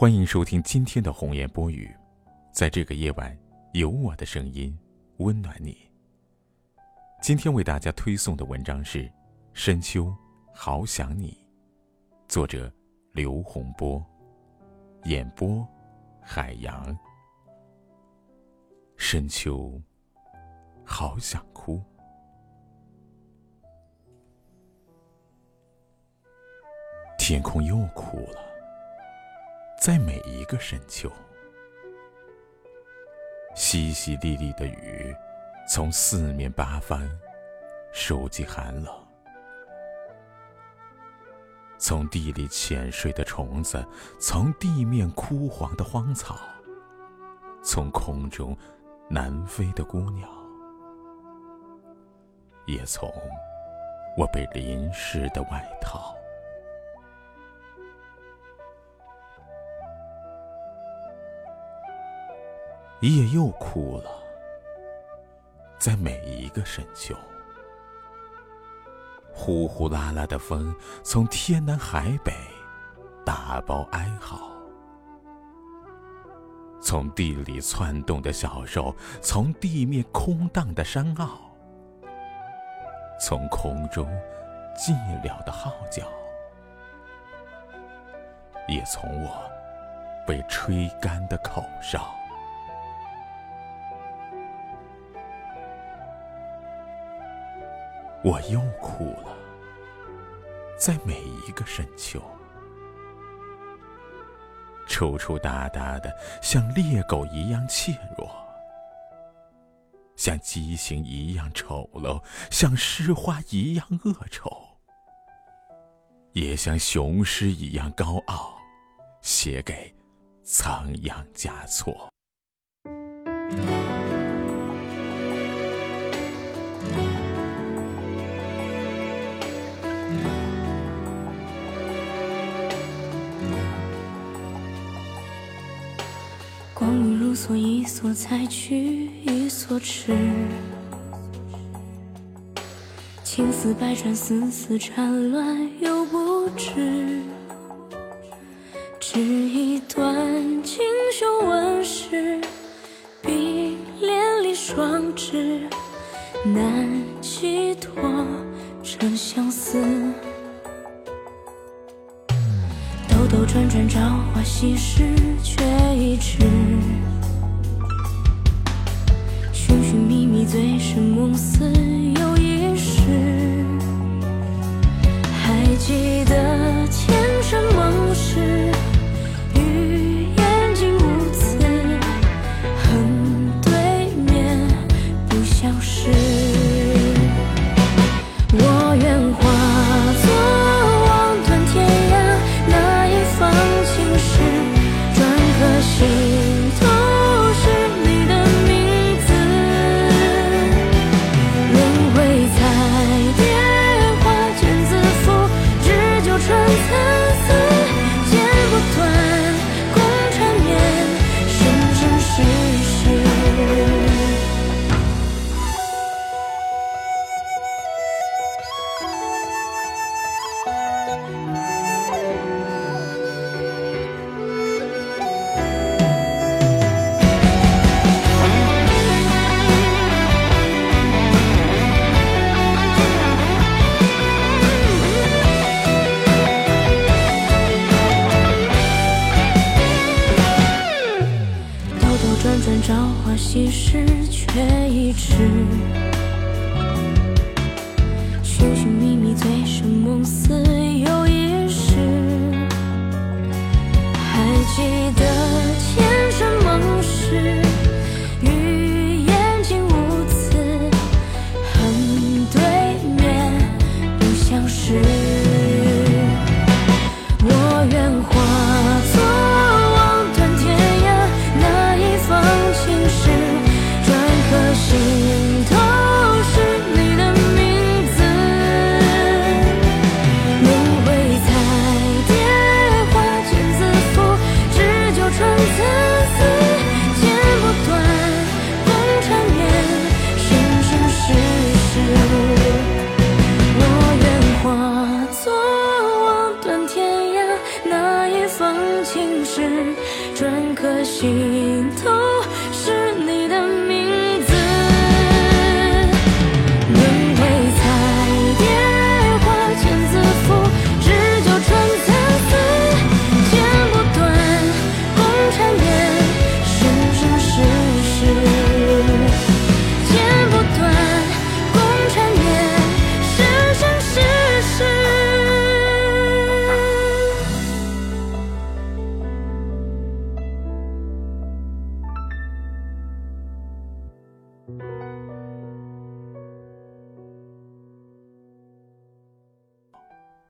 欢迎收听今天的红颜播语，在这个夜晚，有我的声音温暖你。今天为大家推送的文章是《深秋好想你》，作者刘洪波，演播海洋。深秋好想哭，天空又哭了。在每一个深秋，淅淅沥沥的雨从四面八方收集寒冷，从地里潜睡的虫子，从地面枯黄的荒草，从空中南飞的孤鸟，也从我被淋湿的外套。夜又哭了，在每一个深秋，呼呼啦啦的风从天南海北打包哀嚎，从地里窜动的小兽，从地面空荡的山坳，从空中寂寥的号角，也从我被吹干的口哨。我又哭了，在每一个深秋，抽抽搭搭的，像猎狗一样怯弱，像畸形一样丑陋，像诗花一样恶丑，也像雄狮一样高傲，写给仓央嘉措。所，一梭采取，一梭痴。情丝百转，丝丝缠乱又不知。织一段锦绣纹饰，碧连理双枝，难寄托成相思。兜兜转转，朝花夕拾，却已迟。醉生梦死，又却已情是篆刻心头是你的名。